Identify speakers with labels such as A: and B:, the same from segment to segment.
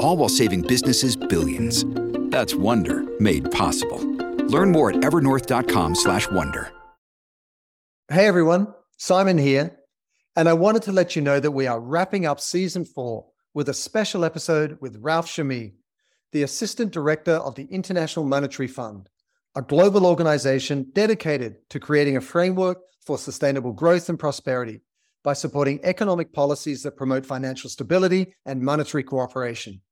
A: All while saving businesses billions. That's Wonder made possible. Learn more at evernorth.com/wonder.
B: Hey everyone, Simon here, and I wanted to let you know that we are wrapping up season 4 with a special episode with Ralph Chami, the Assistant Director of the International Monetary Fund, a global organization dedicated to creating a framework for sustainable growth and prosperity by supporting economic policies that promote financial stability and monetary cooperation.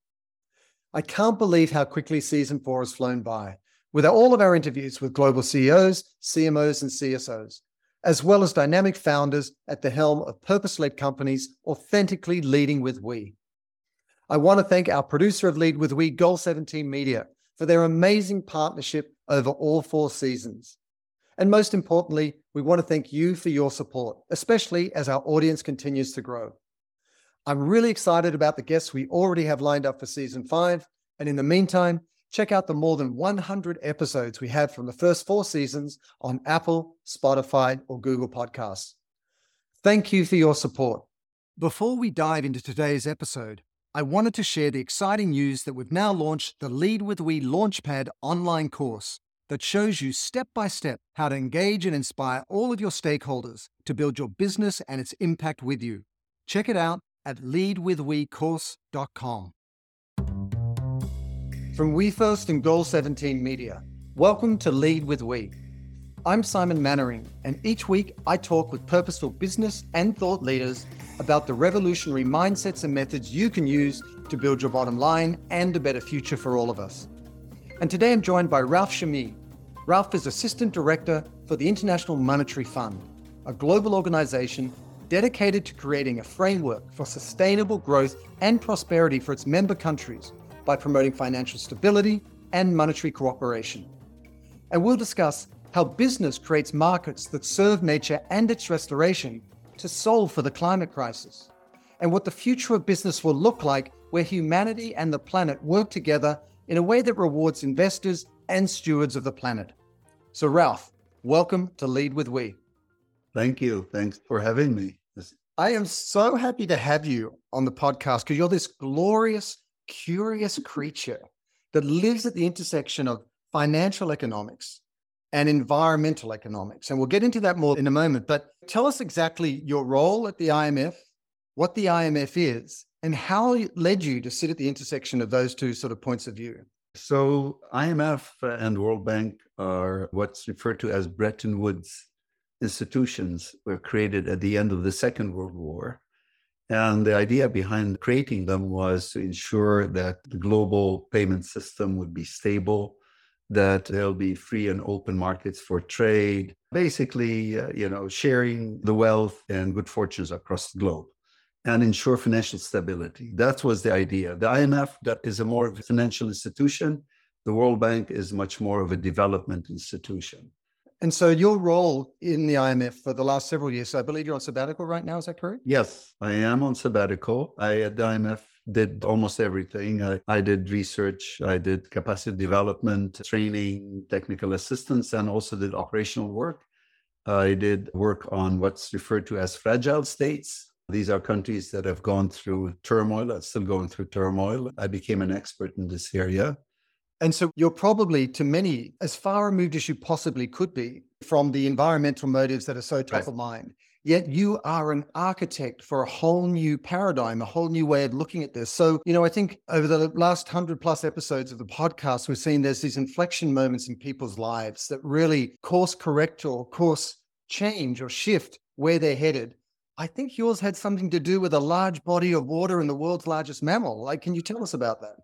B: I can't believe how quickly season four has flown by, with all of our interviews with global CEOs, CMOs, and CSOs, as well as dynamic founders at the helm of purpose led companies authentically leading with we. I want to thank our producer of Lead with We, Goal 17 Media, for their amazing partnership over all four seasons. And most importantly, we want to thank you for your support, especially as our audience continues to grow. I'm really excited about the guests we already have lined up for season five. And in the meantime, check out the more than 100 episodes we have from the first four seasons on Apple, Spotify, or Google Podcasts. Thank you for your support. Before we dive into today's episode, I wanted to share the exciting news that we've now launched the Lead with We Launchpad online course that shows you step by step how to engage and inspire all of your stakeholders to build your business and its impact with you. Check it out at leadwithwecourse.com. From WeFirst and Goal 17 Media, welcome to Lead with We. I'm Simon Mainwaring, and each week I talk with purposeful business and thought leaders about the revolutionary mindsets and methods you can use to build your bottom line and a better future for all of us. And today I'm joined by Ralph Chami. Ralph is Assistant Director for the International Monetary Fund, a global organization dedicated to creating a framework for sustainable growth and prosperity for its member countries by promoting financial stability and monetary cooperation. And we'll discuss how business creates markets that serve nature and its restoration to solve for the climate crisis, and what the future of business will look like where humanity and the planet work together in a way that rewards investors and stewards of the planet. So, Ralph, welcome to Lead with We.
C: Thank you. Thanks for having me.
B: I am so happy to have you on the podcast because you're this glorious, curious creature that lives at the intersection of financial economics and environmental economics. And we'll get into that more in a moment. But tell us exactly your role at the IMF, what the IMF is, and how it led you to sit at the intersection of those two sort of points of view.
C: So, IMF and World Bank are what's referred to as Bretton Woods institutions were created at the end of the Second World War. And the idea behind creating them was to ensure that the global payment system would be stable, that there'll be free and open markets for trade, basically, uh, you know, sharing the wealth and good fortunes across the globe and ensure financial stability. That was the idea. The IMF that is a more financial institution. The World Bank is much more of a development institution.
B: And so your role in the IMF for the last several years, I believe you're on sabbatical right now, is that correct?
C: Yes, I am on sabbatical. I at the IMF did almost everything. I, I did research, I did capacity development, training, technical assistance, and also did operational work. I did work on what's referred to as fragile states. These are countries that have gone through turmoil, are still going through turmoil. I became an expert in this area.
B: And so you're probably, to many, as far removed as you possibly could be from the environmental motives that are so top right. of mind. Yet you are an architect for a whole new paradigm, a whole new way of looking at this. So, you know, I think over the last 100 plus episodes of the podcast, we've seen there's these inflection moments in people's lives that really course correct or course change or shift where they're headed. I think yours had something to do with a large body of water in the world's largest mammal. Like, can you tell us about that?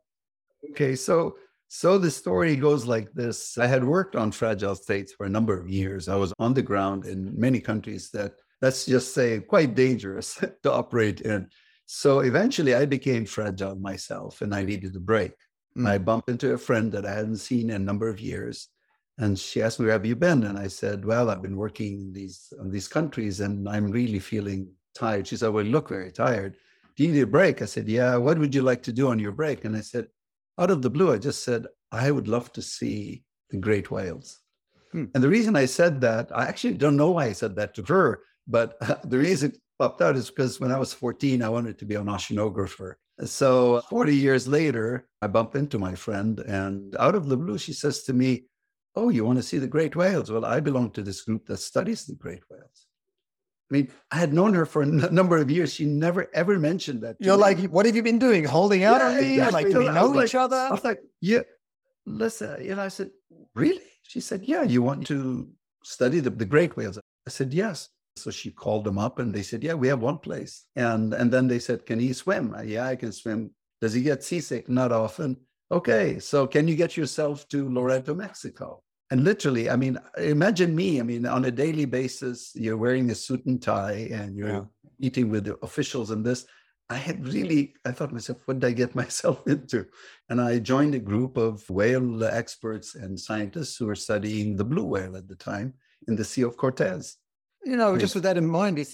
C: Okay, so so the story goes like this. I had worked on fragile states for a number of years. I was on the ground in many countries that, let's just say, quite dangerous to operate in. So eventually I became fragile myself and I needed a break. Mm. I bumped into a friend that I hadn't seen in a number of years. And she asked me, Where have you been? And I said, Well, I've been working in these, in these countries and I'm really feeling tired. She said, Well, you look very tired. Do you need a break? I said, Yeah. What would you like to do on your break? And I said, out of the blue, I just said, I would love to see the great whales. Hmm. And the reason I said that, I actually don't know why I said that to her, but uh, the reason it popped out is because when I was 14, I wanted to be an oceanographer. So 40 years later, I bump into my friend, and out of the blue, she says to me, Oh, you want to see the great whales? Well, I belong to this group that studies the great whales. I mean, I had known her for a n- number of years. She never ever mentioned that.
B: You're me. like, what have you been doing? Holding out yeah, on me? Exactly. Like, do we know each
C: like,
B: other?
C: I was like, yeah, listen. You know, I said, really? She said, yeah, you want to study the, the great whales? I said, yes. So she called them up and they said, yeah, we have one place. And, and then they said, can he swim? yeah, I can swim. Does he get seasick? Not often. Okay. So can you get yourself to Loreto, Mexico? And literally, I mean, imagine me. I mean, on a daily basis, you're wearing a suit and tie and you're yeah. eating with the officials and this. I had really, I thought myself, what did I get myself into? And I joined a group of whale experts and scientists who were studying the blue whale at the time in the Sea of Cortez.
B: You know, just with that in mind,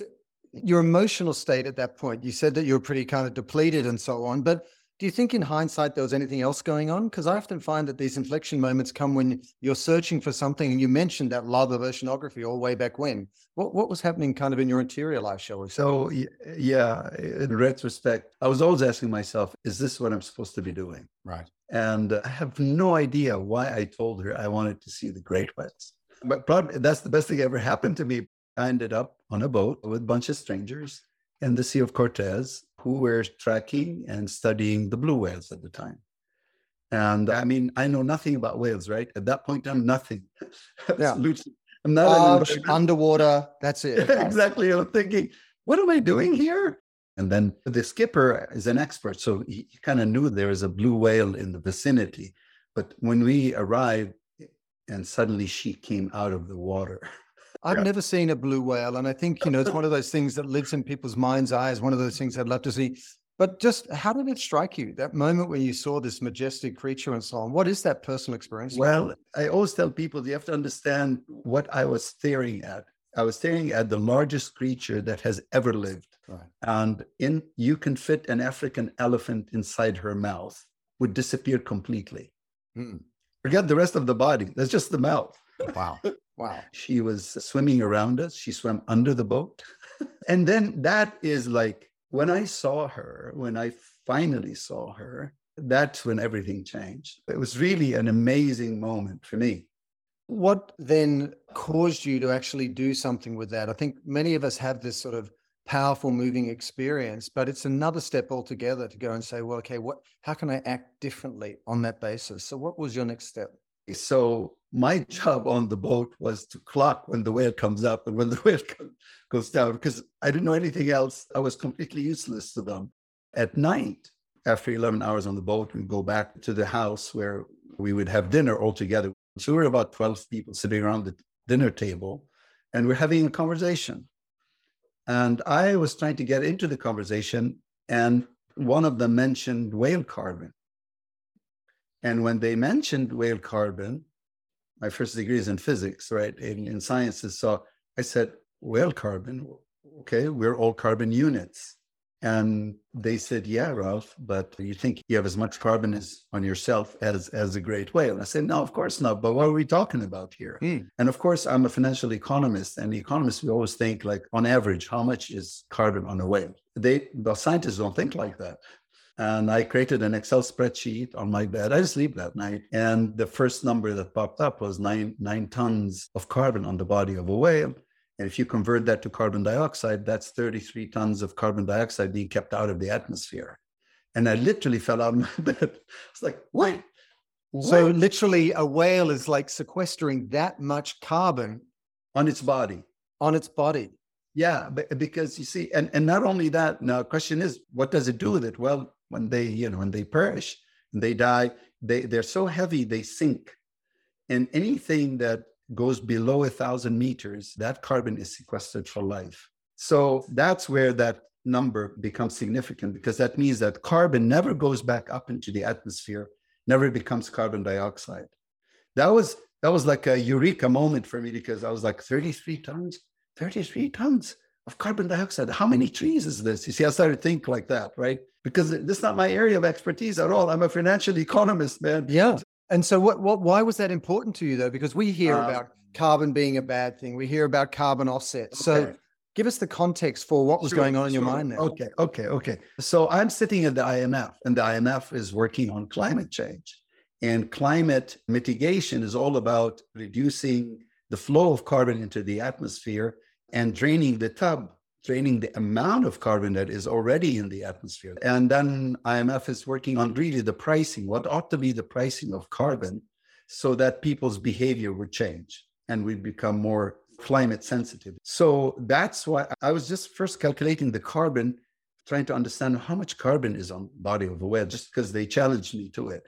B: your emotional state at that point. You said that you were pretty kind of depleted and so on, but do you think in hindsight there was anything else going on? Because I often find that these inflection moments come when you're searching for something, and you mentioned that love of oceanography all way back when. What what was happening kind of in your interior life, shall we say?
C: So yeah, in retrospect, I was always asking myself, is this what I'm supposed to be doing?
B: Right.
C: And I have no idea why I told her I wanted to see the great whites. But probably that's the best thing ever happened to me. I ended up on a boat with a bunch of strangers in the Sea of Cortez who were tracking and studying the blue whales at the time. And I mean, I know nothing about whales, right? At that point, I'm nothing.
B: Yeah. I'm not underwater. That's it.
C: exactly. I'm thinking, what am I doing here? And then the skipper is an expert. So he, he kind of knew there was a blue whale in the vicinity. But when we arrived, and suddenly she came out of the water.
B: I've yeah. never seen a blue whale, and I think you know it's one of those things that lives in people's mind's eyes. One of those things I'd love to see. But just how did it strike you that moment when you saw this majestic creature and so on? What is that personal experience?
C: Well, I always tell people you have to understand what I was staring at. I was staring at the largest creature that has ever lived, right. and in you can fit an African elephant inside her mouth, would disappear completely. Mm. Forget the rest of the body. That's just the mouth.
B: Wow. Wow.
C: She was swimming around us. She swam under the boat. and then that is like when I saw her, when I finally saw her, that's when everything changed. It was really an amazing moment for me.
B: What then caused you to actually do something with that? I think many of us have this sort of powerful moving experience, but it's another step altogether to go and say, well, okay, what how can I act differently on that basis? So what was your next step?
C: So my job on the boat was to clock when the whale comes up and when the whale goes down because I didn't know anything else. I was completely useless to them. At night, after 11 hours on the boat, we'd go back to the house where we would have dinner all together. So we were about 12 people sitting around the dinner table and we're having a conversation. And I was trying to get into the conversation, and one of them mentioned whale carbon. And when they mentioned whale carbon, my first degree is in physics, right? In, in sciences. So I said, whale carbon, okay, we're all carbon units. And they said, yeah, Ralph, but you think you have as much carbon as on yourself as, as a great whale. And I said, no, of course not. But what are we talking about here? Mm. And of course, I'm a financial economist. And the economists, we always think like on average, how much is carbon on a whale? They, the scientists don't think like that. And I created an Excel spreadsheet on my bed. I sleep that night. And the first number that popped up was nine, nine tons of carbon on the body of a whale. And if you convert that to carbon dioxide, that's 33 tons of carbon dioxide being kept out of the atmosphere. And I literally fell out of my bed. It's like, what?
B: So literally a whale is like sequestering that much carbon
C: on its body.
B: On its body.
C: Yeah, because you see, and, and not only that, now the question is, what does it do with it? Well, when they, you know, when they perish and they die, they, they're so heavy, they sink. And anything that goes below a thousand meters, that carbon is sequestered for life. So that's where that number becomes significant because that means that carbon never goes back up into the atmosphere never becomes carbon dioxide. That was that was like a eureka moment for me because I was like 33 tons, 33 tons of carbon dioxide. How many trees is this? You see, I started to think like that, right? Because this is not my area of expertise at all. I'm a financial economist, man.
B: Yeah. And so what what why was that important to you though? Because we hear um, about carbon being a bad thing. We hear about carbon offsets. Okay. So give us the context for what was sure, going on in sure. your mind there.
C: Okay, okay, okay. So I'm sitting at the IMF, and the IMF is working on climate change. And climate mitigation is all about reducing the flow of carbon into the atmosphere and draining the tub, draining the amount of carbon that is already in the atmosphere. And then IMF is working on really the pricing, what ought to be the pricing of carbon so that people's behavior would change and we become more climate sensitive. So that's why I was just first calculating the carbon, trying to understand how much carbon is on body of a whale, just because they challenged me to it.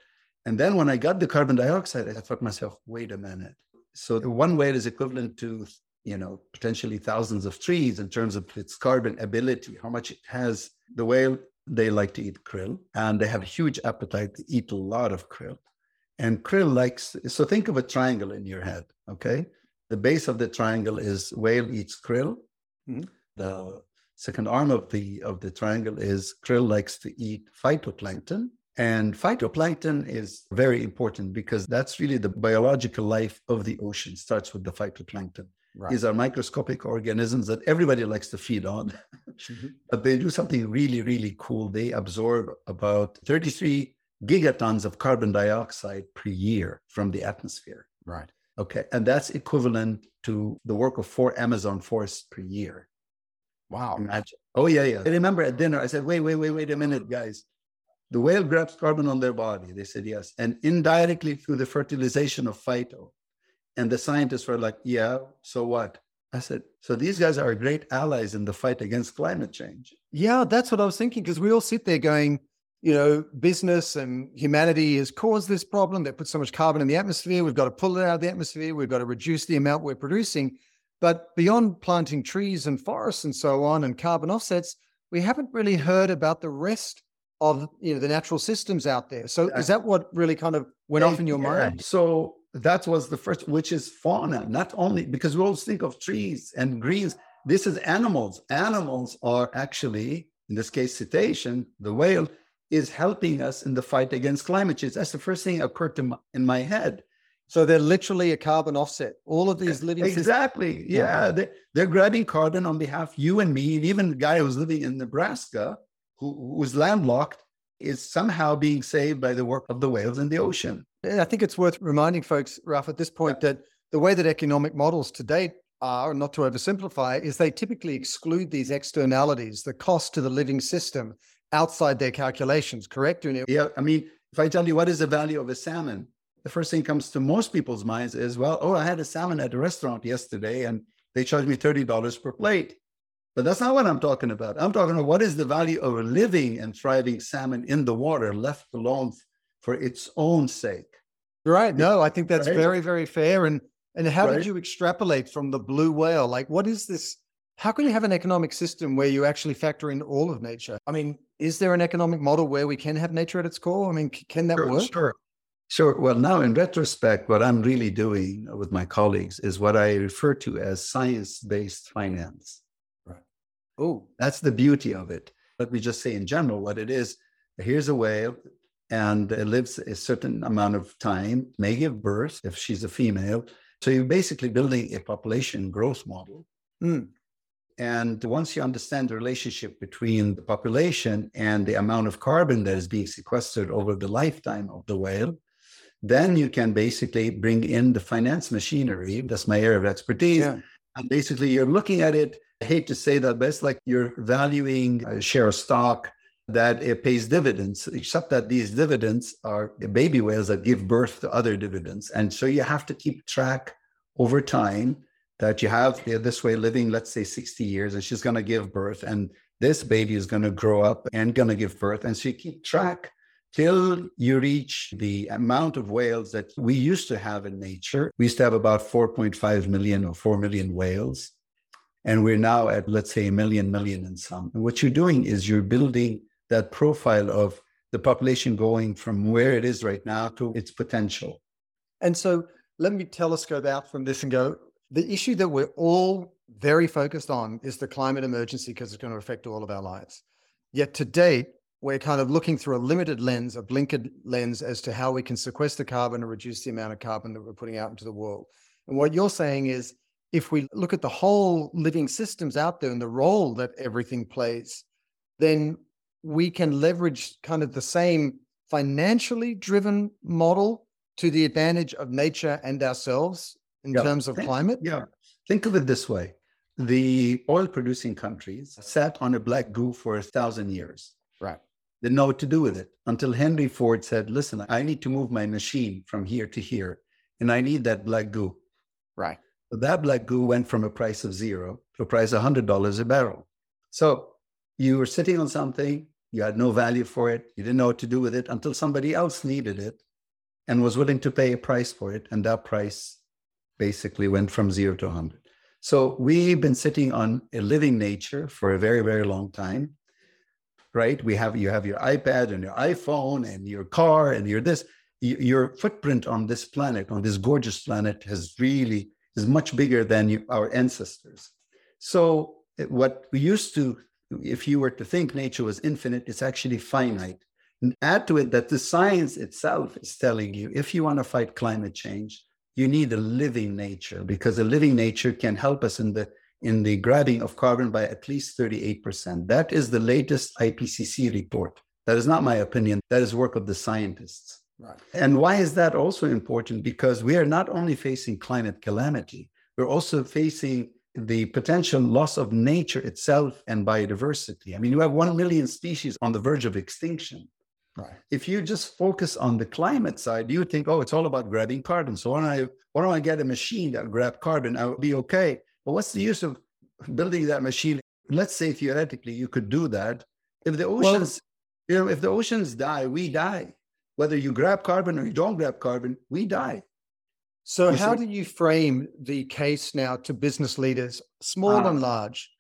C: And then when I got the carbon dioxide, I thought myself, wait a minute. So the one whale is equivalent to, you know, potentially thousands of trees in terms of its carbon ability, how much it has. The whale, they like to eat krill and they have a huge appetite to eat a lot of krill. And krill likes, so think of a triangle in your head, okay? The base of the triangle is whale eats krill. Mm-hmm. The second arm of the of the triangle is krill likes to eat phytoplankton. And phytoplankton is very important because that's really the biological life of the ocean. Starts with the phytoplankton. Right. These are microscopic organisms that everybody likes to feed on, mm-hmm. but they do something really, really cool. They absorb about 33 gigatons of carbon dioxide per year from the atmosphere.
B: Right.
C: Okay. And that's equivalent to the work of four Amazon forests per year.
B: Wow.
C: Imagine. Oh, yeah, yeah. I remember at dinner, I said, wait, wait, wait, wait a minute, guys. The whale grabs carbon on their body. They said, yes. And indirectly through the fertilization of phyto. And the scientists were like, yeah, so what? I said, so these guys are great allies in the fight against climate change.
B: Yeah, that's what I was thinking. Because we all sit there going, you know, business and humanity has caused this problem. They put so much carbon in the atmosphere. We've got to pull it out of the atmosphere. We've got to reduce the amount we're producing. But beyond planting trees and forests and so on and carbon offsets, we haven't really heard about the rest of you know the natural systems out there. So is that what really kind of went off in your mind?
C: So that was the first, which is fauna, not only because we always think of trees and greens. This is animals. Animals are actually, in this case, cetacean, the whale is helping us in the fight against climate change. That's the first thing that occurred to my, in my head.
B: So they're literally a carbon offset. All of these living
C: exactly, systems. yeah, they, they're grabbing carbon on behalf you and me, and even the guy who's living in Nebraska, who, who's landlocked, is somehow being saved by the work of the whales in the ocean.
B: I think it's worth reminding folks, Ralph, at this point yeah. that the way that economic models to date are, not to oversimplify, is they typically exclude these externalities, the cost to the living system, outside their calculations, correct?
C: Yeah. I mean, if I tell you what is the value of a salmon, the first thing comes to most people's minds is, well, oh, I had a salmon at a restaurant yesterday and they charged me $30 per plate. But that's not what I'm talking about. I'm talking about what is the value of a living and thriving salmon in the water left alone for its own sake.
B: Right. No, I think that's right? very, very fair. And and how right? did you extrapolate from the blue whale? Like, what is this? How can you have an economic system where you actually factor in all of nature? I mean, is there an economic model where we can have nature at its core? I mean, can that
C: sure,
B: work?
C: Sure. Sure. Well, now in retrospect, what I'm really doing with my colleagues is what I refer to as science based finance.
B: Oh,
C: that's the beauty of it. Let me just say in general what it is. Here's a whale and it lives a certain amount of time, may give birth if she's a female. So you're basically building a population growth model. Mm. And once you understand the relationship between the population and the amount of carbon that is being sequestered over the lifetime of the whale, then you can basically bring in the finance machinery. That's my area of expertise. Yeah. And basically, you're looking at it. I hate to say that, but it's like you're valuing a share of stock that it pays dividends, except that these dividends are baby whales that give birth to other dividends. And so you have to keep track over time that you have this way living, let's say 60 years, and she's going to give birth. And this baby is going to grow up and going to give birth. And so you keep track till you reach the amount of whales that we used to have in nature. We used to have about 4.5 million or 4 million whales. And we're now at, let's say, a million, million and some. And what you're doing is you're building that profile of the population going from where it is right now to its potential.
B: And so let me telescope out from this and go the issue that we're all very focused on is the climate emergency because it's going to affect all of our lives. Yet to date, we're kind of looking through a limited lens, a blinkered lens as to how we can sequester carbon and reduce the amount of carbon that we're putting out into the world. And what you're saying is if we look at the whole living systems out there and the role that everything plays, then we can leverage kind of the same financially driven model to the advantage of nature and ourselves in yeah. terms of
C: think,
B: climate?
C: Yeah. Think of it this way the oil producing countries sat on a black goo for a thousand years.
B: Right.
C: They know what to do with it until Henry Ford said, listen, I need to move my machine from here to here, and I need that black goo.
B: Right.
C: That black goo went from a price of zero to a price of $100 a barrel. So you were sitting on something, you had no value for it. You didn't know what to do with it until somebody else needed it and was willing to pay a price for it. And that price basically went from zero to 100. So we've been sitting on a living nature for a very, very long time, right? We have you have your iPad and your iPhone and your car and your this. Your footprint on this planet, on this gorgeous planet, has really is much bigger than you, our ancestors. So what we used to if you were to think nature was infinite, it's actually finite. And add to it that the science itself is telling you if you want to fight climate change, you need a living nature because a living nature can help us in the in the grabbing of carbon by at least 38%. That is the latest IPCC report. That is not my opinion. That is work of the scientists. Right. And why is that also important? Because we are not only facing climate calamity, we're also facing the potential loss of nature itself and biodiversity. I mean, you have 1 million species on the verge of extinction. Right. If you just focus on the climate side, you think, oh, it's all about grabbing carbon. So why don't I, why don't I get a machine that grab carbon? I'll be okay. But what's the use of building that machine? Let's say theoretically you could do that. If the oceans, well, you know, if the oceans die, we die. Whether you grab carbon or you don't grab carbon, we die.
B: So, you how see? do you frame the case now to business leaders, small uh, and large?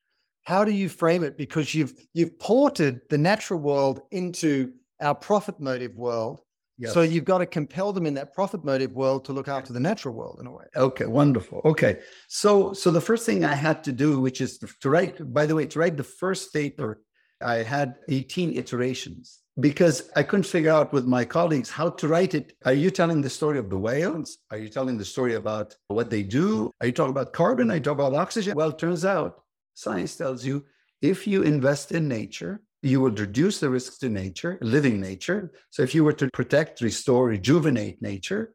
B: How do you frame it? Because you've you've ported the natural world into our profit motive world. Yes. So you've got to compel them in that profit motive world to look after the natural world in a way.
C: Okay, wonderful. Okay, so so the first thing I had to do, which is to write, by the way, to write the first paper, I had 18 iterations because I couldn't figure out with my colleagues how to write it. Are you telling the story of the whales? Are you telling the story about what they do? Are you talking about carbon? Are you talking about oxygen? Well, it turns out science tells you if you invest in nature, you will reduce the risks to nature, living nature. So if you were to protect, restore, rejuvenate nature,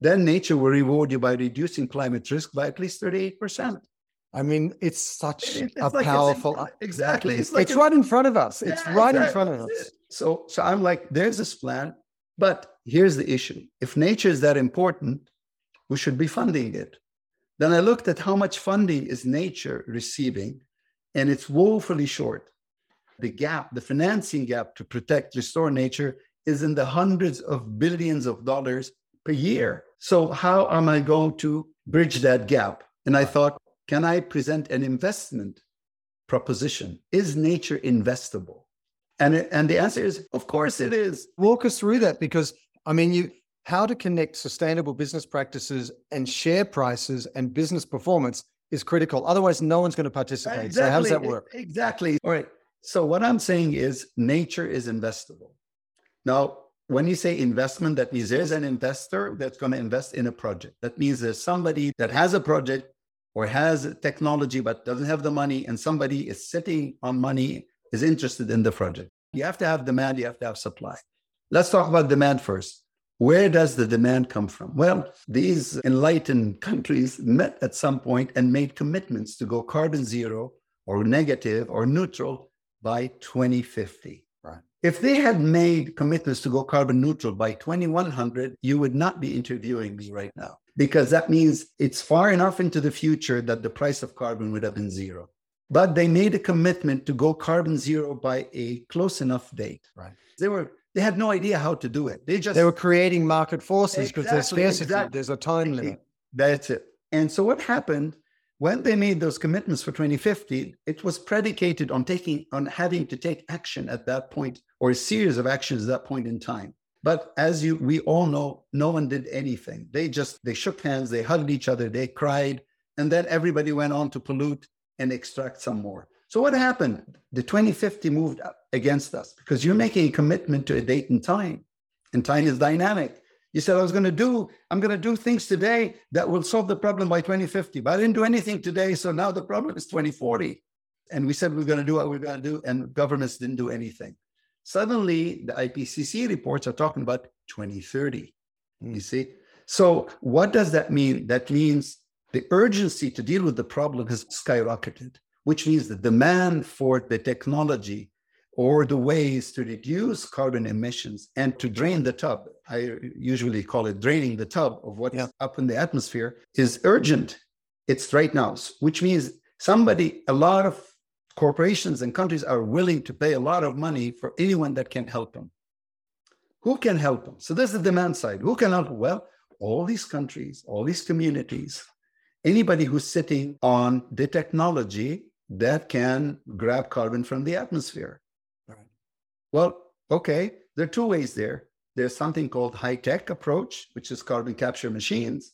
C: then nature will reward you by reducing climate risk by at least 38%.
B: I mean, it's such it's a like powerful.
C: Uh, exactly.
B: It's, like it's a, right in front of us. It's yeah, right exactly. in front of us.
C: So, so I'm like, there's this plan, but here's the issue: if nature is that important, we should be funding it. Then I looked at how much funding is nature receiving, and it's woefully short. The gap, the financing gap to protect, restore nature, is in the hundreds of billions of dollars per year. So how am I going to bridge that gap? And I thought, can I present an investment proposition? Is nature investable? And, it, and the answer is, of course it is.
B: Walk us through that because, I mean, you how to connect sustainable business practices and share prices and business performance is critical. Otherwise, no one's going to participate. Exactly. So, how does that work?
C: Exactly. All right. So, what I'm saying is nature is investable. Now, when you say investment, that means there's an investor that's going to invest in a project. That means there's somebody that has a project or has technology but doesn't have the money, and somebody is sitting on money, is interested in the project. You have to have demand, you have to have supply. Let's talk about demand first. Where does the demand come from? Well, these enlightened countries met at some point and made commitments to go carbon zero or negative or neutral by 2050. If they had made commitments to go carbon neutral by 2100, you would not be interviewing me right now because that means it's far enough into the future that the price of carbon would have been zero. But they made a commitment to go carbon zero by a close enough date.
B: Right.
C: They were they had no idea how to do it. They just
B: They were creating market forces because there's scarcity,
C: exactly.
B: there's a time limit.
C: That's it. And so what happened when they made those commitments for 2050, it was predicated on taking on having to take action at that point or a series of actions at that point in time. But as you we all know, no one did anything. They just they shook hands, they hugged each other, they cried, and then everybody went on to pollute and extract some more. So what happened? The 2050 moved up against us because you're making a commitment to a date and time, and time is dynamic. You said I was going to do, I'm going to do things today that will solve the problem by 2050, but I didn't do anything today, so now the problem is 2040. And we said we're going to do what we're going to do, and governments didn't do anything. Suddenly, the IPCC reports are talking about 2030. You hmm. see? So, what does that mean? That means the urgency to deal with the problem has skyrocketed, which means the demand for the technology or the ways to reduce carbon emissions and to drain the tub. I usually call it draining the tub of what's
B: Yeah.
C: up in the atmosphere is urgent. It's right now, which means somebody, a lot of corporations and countries are willing to pay a lot of money for anyone that can help them. Who can help them? So there's the demand side. Who can help? Well, all these countries, all these communities, anybody who's sitting on the technology that can grab carbon from the atmosphere.
B: Right.
C: Well, okay, there are two ways there. There's something called high tech approach, which is carbon capture machines,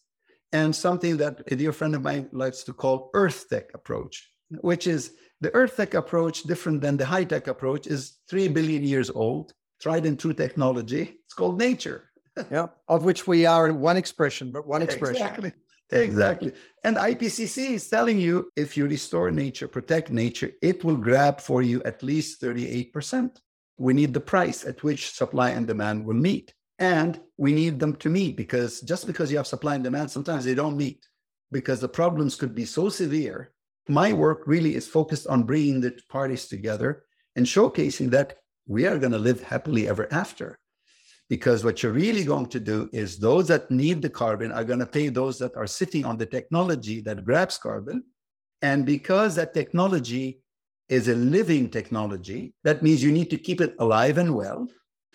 C: and something that a dear friend of mine likes to call earth tech approach, which is the earth tech approach, different than the high tech approach, is three billion years old, tried and true technology. It's called nature.
B: Yeah. Of which we are in one expression, but one expression.
C: Exactly. Exactly. And IPCC is telling you if you restore nature, protect nature, it will grab for you at least 38%. We need the price at which supply and demand will meet. And we need them to meet because just because you have supply and demand, sometimes they don't meet because the problems could be so severe. My work really is focused on bringing the parties together and showcasing that we are going to live happily ever after because what you're really going to do is those that need the carbon are going to pay those that are sitting on the technology that grabs carbon. And because that technology is a living technology, that means you need to keep it alive and well.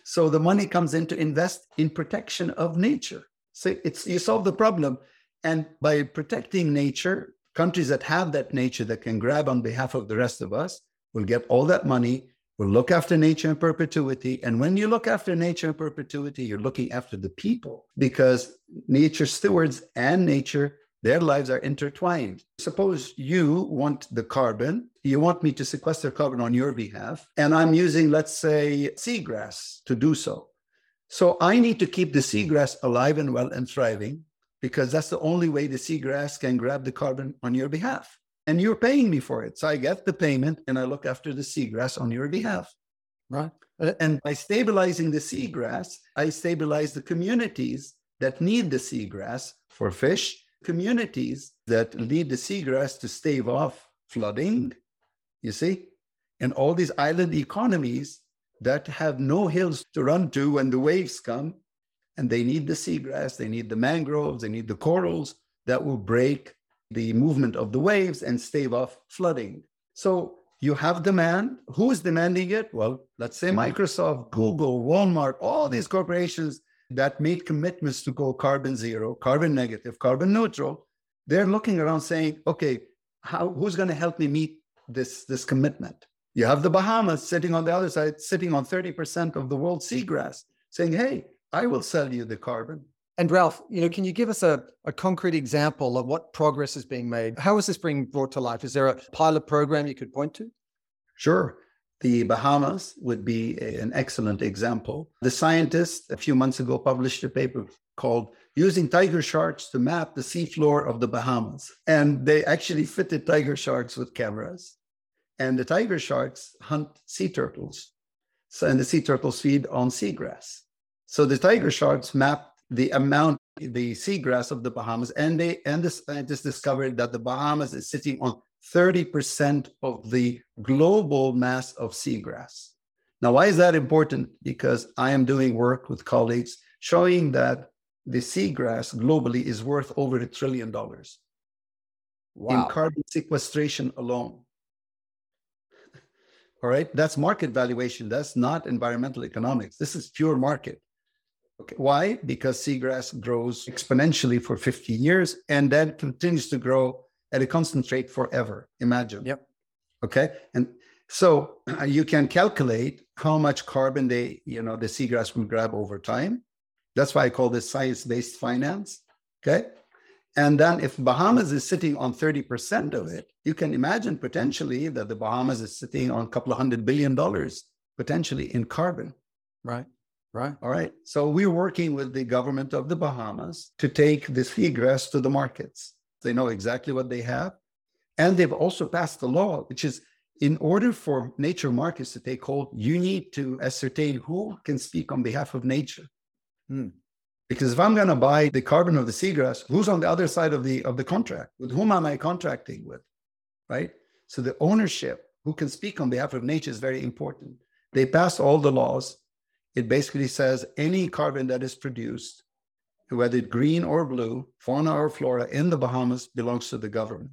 C: So the money comes in to invest in protection of nature. So it's you solve the problem. And by protecting nature, countries that have that nature that can grab on behalf of the rest of us will get all that money will look after nature in perpetuity. And when you look after nature in perpetuity, you're looking after the people because nature stewards and nature, their lives are intertwined. Suppose you want the carbon, you want me to sequester carbon on your behalf, and I'm using, let's say, seagrass to do so. So I need to keep the seagrass alive and well and thriving because that's the only way the seagrass can grab the carbon on your behalf and you're paying me for it. So I get the payment and I look after the seagrass on your behalf.
B: Right.
C: Uh, and by stabilizing the seagrass, I stabilize the communities that need the seagrass for fish, communities that need the seagrass to stave off flooding, you see, and all these island economies that have no hills to run to when the waves come. And they need the seagrass, they need the mangroves, they need the corals that will break the movement of the waves and stave off flooding. So you have demand. Who is demanding it? Well, let's say Microsoft, Google, Walmart, all these corporations that made commitments to go carbon zero, carbon negative, carbon neutral. They're looking around saying, okay, how, who's going to help me meet this, this commitment? You have the Bahamas sitting on the other side, sitting on 30% of the world's seagrass, saying, hey, I will sell you the carbon.
B: And Ralph, you know, can you give us a, a concrete example of what progress is being made? How is this being brought to life? Is there a pilot program you could point to?
C: Sure. The Bahamas would be a- an excellent example. The scientists a few months ago published a paper called Using Tiger Sharks to Map the Seafloor of the Bahamas. And they actually fitted tiger sharks with cameras. And the tiger sharks hunt sea turtles. So, and the sea turtles feed on seagrass. So the tiger sharks mapped the amount, the seagrass of the Bahamas, and they and the scientists discovered that the Bahamas is sitting on 30% of the global mass of seagrass. Now, why is that important? Because I am doing work with colleagues showing that the seagrass globally is worth over a trillion dollars wow. in carbon sequestration alone. All right, that's market valuation. That's not environmental economics. This is pure market. Okay. Why? Because seagrass grows exponentially for 50 years and then continues to grow at a constant rate forever. Imagine.
B: Yep.
C: Okay. And so you can calculate how much carbon they, you know, the seagrass will grab over time. That's why I call this science-based finance. Okay. And then if Bahamas is sitting on 30% of it, you can imagine potentially that the Bahamas is sitting on a couple of hundred billion dollars potentially in carbon.
B: Right. Right.
C: All right. So we're working with the government of the Bahamas to take the seagrass to the markets. They know exactly what they have. And they've also passed a law, which is in order for nature markets to take hold, you need to ascertain who can speak on behalf of nature. Hmm. Because if I'm going to buy the carbon of the seagrass, who's on the other side of the of the contract? With whom am I contracting with? Right? So the ownership, who can speak on behalf of nature, is very important. They passed all the laws. It basically says any carbon that is produced, whether green or blue, fauna or flora in the Bahamas belongs to the government.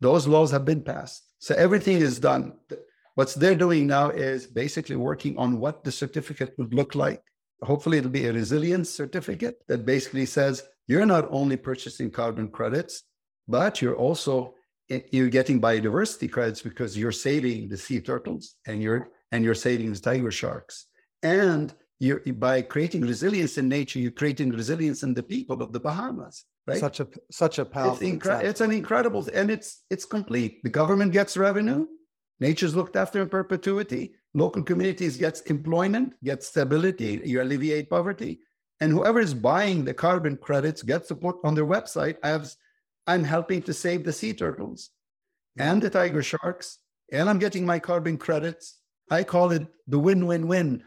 C: Those laws have been passed. So everything is done. What they're doing now is basically working on what the certificate would look like hopefully it'll be a resilience certificate that basically says you're not only purchasing carbon credits, but you're also you're getting biodiversity credits because you're saving the sea turtles and you're and you're saving the tiger sharks. And you're by creating resilience in nature, you're creating resilience in the people of the Bahamas. Right?
B: Such a such a powerful.
C: It's, incre- it's an incredible, and it's it's complete. The government gets revenue, nature's looked after in perpetuity, local communities gets employment, gets stability, you alleviate poverty. And whoever is buying the carbon credits gets to put on their website as I'm helping to save the sea turtles and the tiger sharks, and I'm getting my carbon credits. I call it the win-win-win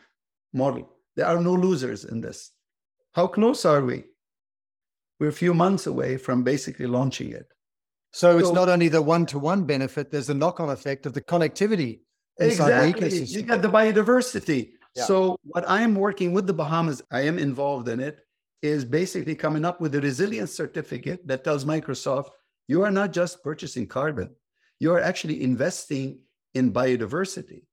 C: model. There are no losers in this. How close are we? We're a few months away from basically launching it.
B: So, so it's not only the one-to-one benefit, there's a knock-on effect of the connectivity
C: exactly. you got the biodiversity. Yeah. So what I am working with the Bahamas, I am involved in it, is basically coming up with a resilience certificate that tells Microsoft, you are not just purchasing carbon, you are actually investing in biodiversity.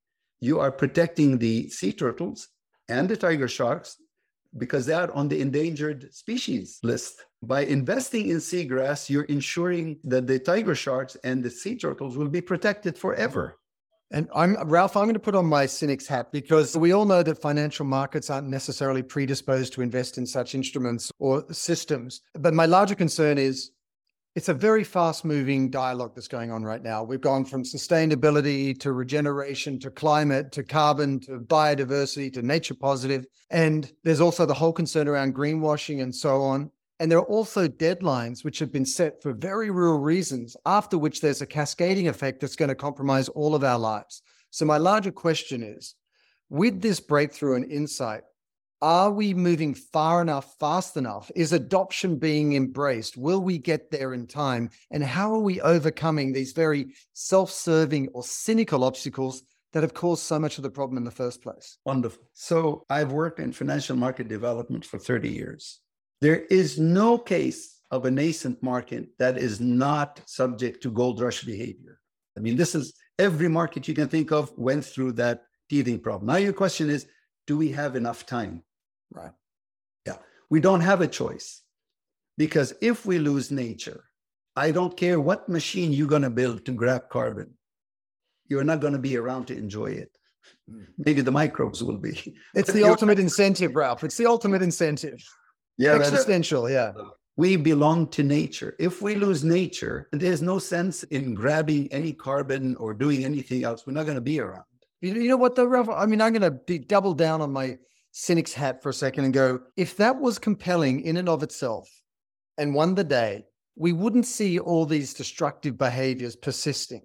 C: You are protecting the sea turtles and the tiger sharks because they are on the endangered species list. By investing in seagrass, you're ensuring that the tiger sharks and the sea turtles will be protected forever.
B: And I'm Ralph, I'm going to put on my cynic's hat because we all know that financial markets aren't necessarily predisposed to invest in such instruments or systems. But my larger concern is it's a very fast moving dialogue that's going on right now. We've gone from sustainability to regeneration to climate to carbon to biodiversity to nature positive. And there's also the whole concern around greenwashing and so on. And there are also deadlines which have been set for very real reasons, after which there's a cascading effect that's going to compromise all of our lives. So, my larger question is with this breakthrough and insight, are we moving far enough, fast enough? Is adoption being embraced? Will we get there in time? And how are we overcoming these very self serving or cynical obstacles that have caused so much of the problem in the first place?
C: Wonderful. So, I've worked in financial market development for 30 years. There is no case of a nascent market that is not subject to gold rush behavior. I mean, this is every market you can think of went through that teething problem. Now, your question is do we have enough time?
B: Right.
C: Yeah. We don't have a choice because if we lose nature, I don't care what machine you're going to build to grab carbon, you're not going to be around to enjoy it. Hmm. Maybe the microbes will be.
B: It's the ultimate incentive, Ralph. It's the ultimate incentive.
C: Yeah,
B: existential. Yeah.
C: We belong to nature. If we lose nature, there's no sense in grabbing any carbon or doing anything else. We're not going to be around.
B: You know what, though, Ralph? I mean, I'm going to be double down on my cynic's hat for a second and go if that was compelling in and of itself and won the day, we wouldn't see all these destructive behaviors persisting.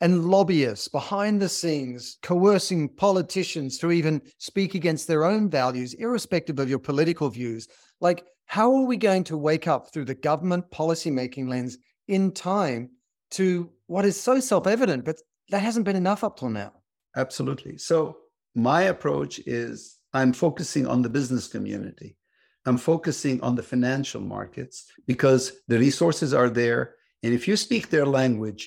B: and lobbyists behind the scenes coercing politicians to even speak against their own values, irrespective of your political views. Like, how are we going to wake up through the government policymaking lens in time to what is so self evident, but that hasn't been enough up till now?
C: Absolutely. So, my approach is I'm focusing on the business community. I'm focusing on the financial markets because the resources are there. And if you speak their language,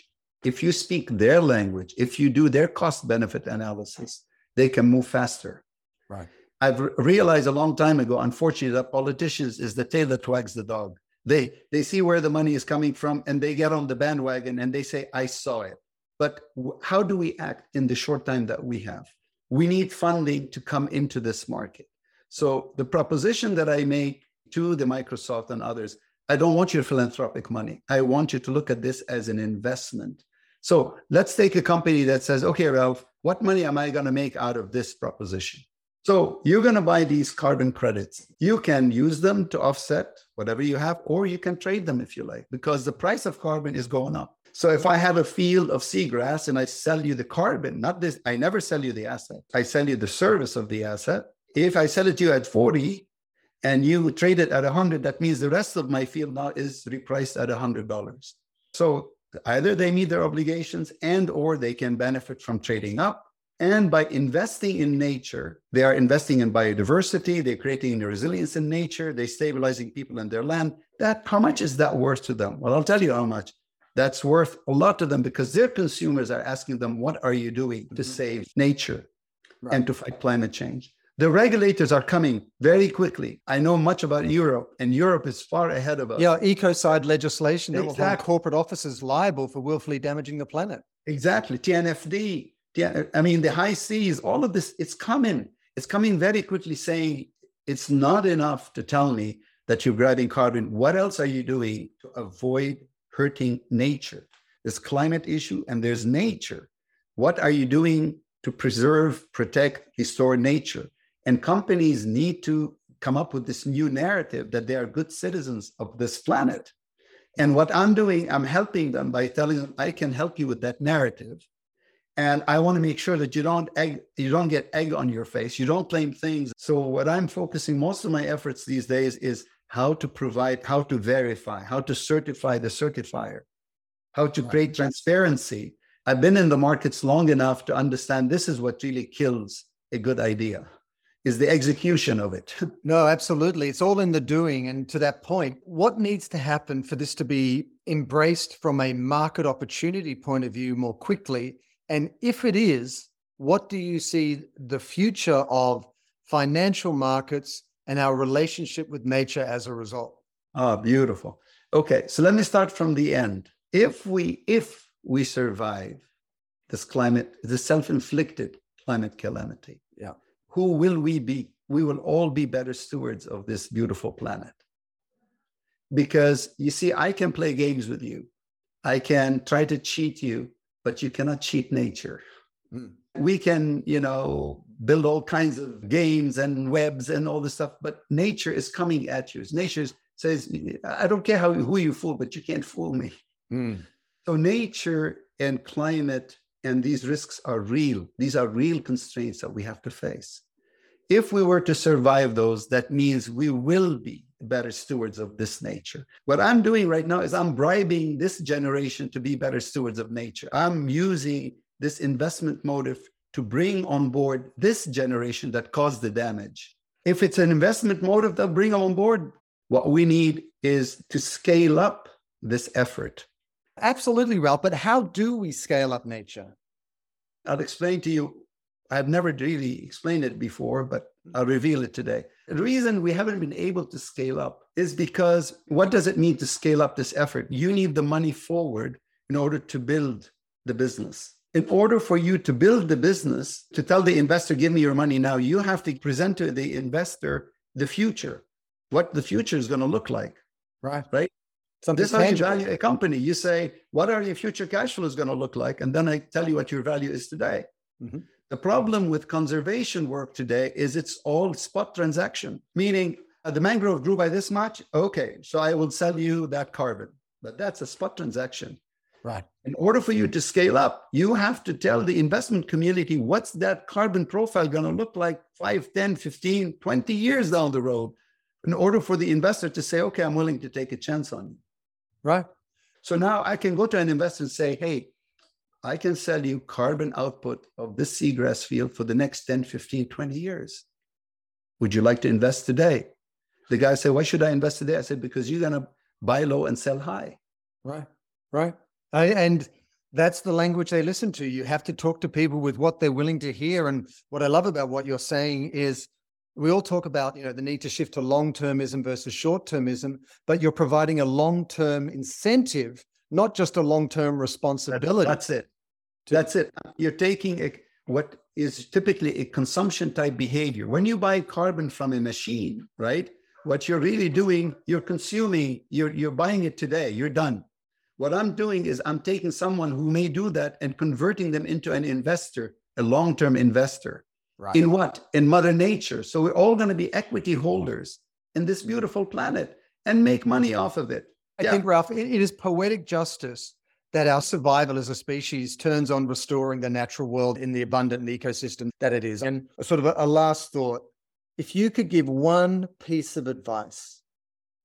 C: if you speak their language, if you do their cost benefit analysis, they can move faster.
B: Right.
C: I've realized a long time ago, unfortunately, that politicians is the tail that wags the dog. They they see where the money is coming from and they get on the bandwagon and they say, I saw it. But how do we act in the short time that we have? We need funding to come into this market. So the proposition that I make to the Microsoft and others, I don't want your philanthropic money. I want you to look at this as an investment. So let's take a company that says, okay, Ralph, what money am I going to make out of this proposition? So you're going to buy these carbon credits. You can use them to offset whatever you have, or you can trade them if you like, because the price of carbon is going up. So if I have a field of seagrass and I sell you the carbon, not this, I never sell you the asset. I sell you the service of the asset. If I sell it to you at 40 and you trade it at 100, that means the rest of my field now is repriced at $100. So either they meet their obligations and or they can benefit from trading up and by investing in nature they are investing in biodiversity they're creating resilience in nature they're stabilizing people and their land that how much is that worth to them well i'll tell you how much that's worth a lot to them because their consumers are asking them what are you doing to mm-hmm. save nature right. and to fight climate change the regulators are coming very quickly. I know much about Europe, and Europe is far ahead of us.
B: Yeah, ecocide legislation that exactly. will hold corporate offices liable for willfully damaging the planet.
C: Exactly. TNFD. I mean, the high seas, all of this, it's coming. It's coming very quickly saying it's not enough to tell me that you're grabbing carbon. What else are you doing to avoid hurting nature? There's climate issue and there's nature. What are you doing to preserve, protect, restore nature? And companies need to come up with this new narrative that they are good citizens of this planet. And what I'm doing, I'm helping them by telling them I can help you with that narrative. And I want to make sure that you don't egg, you don't get egg on your face. You don't claim things. So what I'm focusing most of my efforts these days is how to provide, how to verify, how to certify the certifier, how to create transparency. I've been in the markets long enough to understand this is what really kills a good idea is the execution of it.
B: no, absolutely. It's all in the doing. And to that point, what needs to happen for this to be embraced from a market opportunity point of view more quickly? And if it is, what do you see the future of financial markets and our relationship with nature as a result?
C: Ah, beautiful. Okay, so let me start from the end. If we if we survive this climate, this self-inflicted climate calamity,
B: yeah
C: who will we be? We will all be better stewards of this beautiful planet. Because you see, I can play games with you, I can try to cheat you, but you cannot cheat nature. Mm. We can, you know, build all kinds of games and webs and all this stuff, but nature is coming at you. Nature says, I don't care how who you fool, but you can't fool me. Mm. So nature and climate and these risks are real. These are real constraints that we have to face. If we were to survive those, that means we will be better stewards of this nature. What I'm doing right now is I'm bribing this generation to be better stewards of nature. I'm using this investment motive to bring on board this generation that caused the damage. If it's an investment motive, they'll bring them on board. What we need is to scale up this effort
B: Absolutely, Ralph. But how do we scale up nature?
C: I'll explain to you. I've never really explained it before, but I'll reveal it today. The reason we haven't been able to scale up is because what does it mean to scale up this effort? You need the money forward in order to build the business. In order for you to build the business, to tell the investor, give me your money now, you have to present to the investor the future, what the future is going to look like.
B: Right.
C: Right. Something this is how you value a company. You say, what are your future cash flows going to look like? And then I tell you what your value is today. Mm-hmm. The problem with conservation work today is it's all spot transaction, meaning uh, the mangrove grew by this much. Okay, so I will sell you that carbon, but that's a spot transaction.
B: Right.
C: In order for you to scale up, you have to tell the investment community what's that carbon profile going to look like 5, 10, 15, 20 years down the road in order for the investor to say, okay, I'm willing to take a chance on you.
B: Right.
C: So now I can go to an investor and say, hey, I can sell you carbon output of this seagrass field for the next 10, 15, 20 years. Would you like to invest today? The guy said, why should I invest today? I said, because you're going to buy low and sell high.
B: Right. Right. And that's the language they listen to. You have to talk to people with what they're willing to hear. And what I love about what you're saying is we all talk about you know the need to shift to long-termism versus short-termism, but you're providing a long-term incentive, not just a long-term responsibility.
C: That's it. That's it. You're taking a, what is typically a consumption type behavior. When you buy carbon from a machine, right? What you're really doing, you're consuming, you're, you're buying it today, you're done. What I'm doing is I'm taking someone who may do that and converting them into an investor, a long term investor. Right. In what? In Mother Nature. So we're all going to be equity holders in this beautiful planet and make money off of it.
B: I yeah. think, Ralph, it, it is poetic justice that our survival as a species turns on restoring the natural world in the abundant ecosystem that it is. And sort of a, a last thought if you could give one piece of advice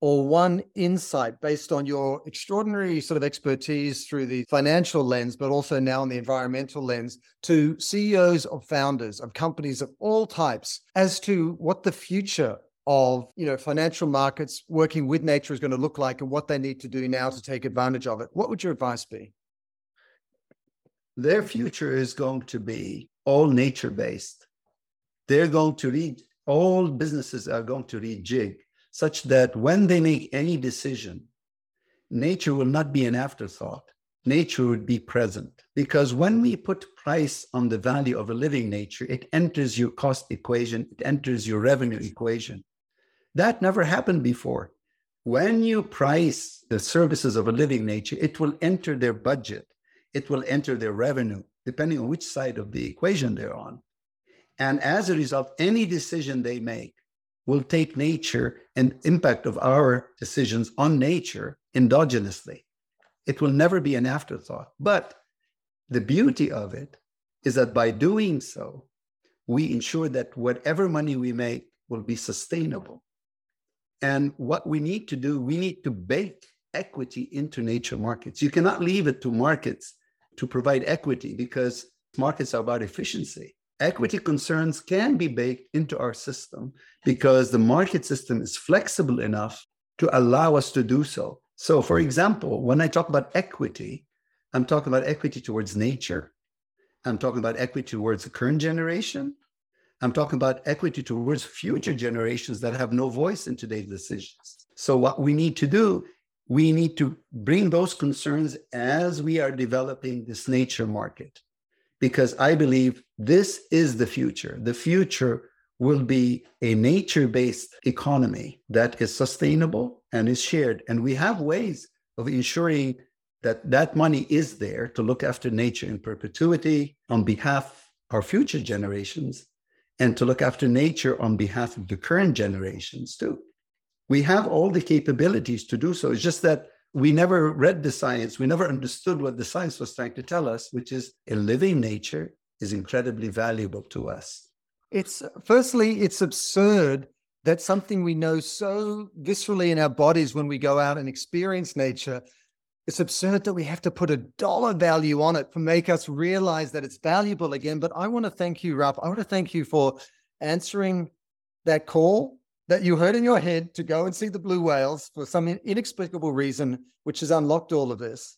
B: or one insight based on your extraordinary sort of expertise through the financial lens, but also now in the environmental lens to CEOs of founders of companies of all types as to what the future of you know financial markets working with nature is going to look like and what they need to do now to take advantage of it. What would your advice be?
C: Their future is going to be all nature based they're going to read all businesses are going to rejig such that when they make any decision nature will not be an afterthought nature would be present because when we put price on the value of a living nature it enters your cost equation it enters your revenue equation that never happened before. When you price the services of a living nature, it will enter their budget, it will enter their revenue, depending on which side of the equation they're on. And as a result, any decision they make will take nature and impact of our decisions on nature endogenously. It will never be an afterthought. But the beauty of it is that by doing so, we ensure that whatever money we make will be sustainable. And what we need to do, we need to bake equity into nature markets. You cannot leave it to markets to provide equity because markets are about efficiency. Equity concerns can be baked into our system because the market system is flexible enough to allow us to do so. So, for example, when I talk about equity, I'm talking about equity towards nature. I'm talking about equity towards the current generation. I'm talking about equity towards future generations that have no voice in today's decisions. So, what we need to do, we need to bring those concerns as we are developing this nature market, because I believe this is the future. The future will be a nature based economy that is sustainable and is shared. And we have ways of ensuring that that money is there to look after nature in perpetuity on behalf of our future generations and to look after nature on behalf of the current generations too. We have all the capabilities to do so. It's just that we never read the science. We never understood what the science was trying to tell us, which is a living nature is incredibly valuable to us.
B: It's firstly, it's absurd that something we know so viscerally in our bodies when we go out and experience nature it's absurd that we have to put a dollar value on it to make us realize that it's valuable again. But I want to thank you, Ralph. I want to thank you for answering that call that you heard in your head to go and see the blue whales for some inexplicable reason, which has unlocked all of this.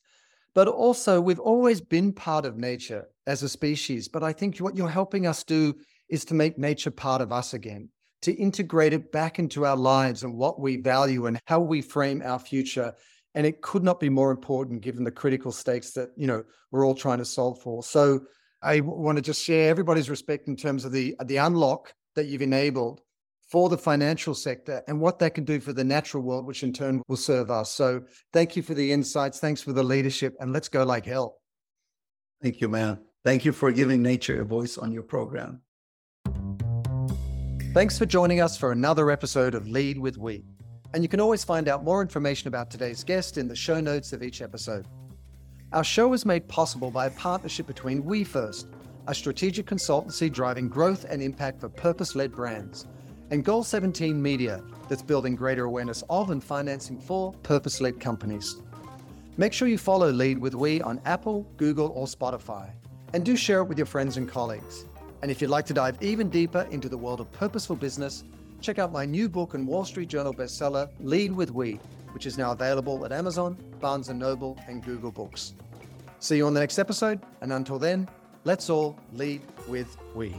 B: But also, we've always been part of nature as a species. But I think what you're helping us do is to make nature part of us again, to integrate it back into our lives and what we value and how we frame our future and it could not be more important given the critical stakes that you know we're all trying to solve for so I want to just share everybody's respect in terms of the the unlock that you've enabled for the financial sector and what that can do for the natural world which in turn will serve us. So thank you for the insights. Thanks for the leadership and let's go like hell.
C: Thank you man thank you for giving nature a voice on your program.
B: Thanks for joining us for another episode of lead with we. And you can always find out more information about today's guest in the show notes of each episode. Our show is made possible by a partnership between We First, a strategic consultancy driving growth and impact for purpose led brands, and Goal 17 Media, that's building greater awareness of and financing for purpose led companies. Make sure you follow Lead with We on Apple, Google, or Spotify, and do share it with your friends and colleagues. And if you'd like to dive even deeper into the world of purposeful business, check out my new book and Wall Street Journal bestseller, Lead with We, which is now available at Amazon, Barnes & Noble, and Google Books. See you on the next episode, and until then, let's all lead with we.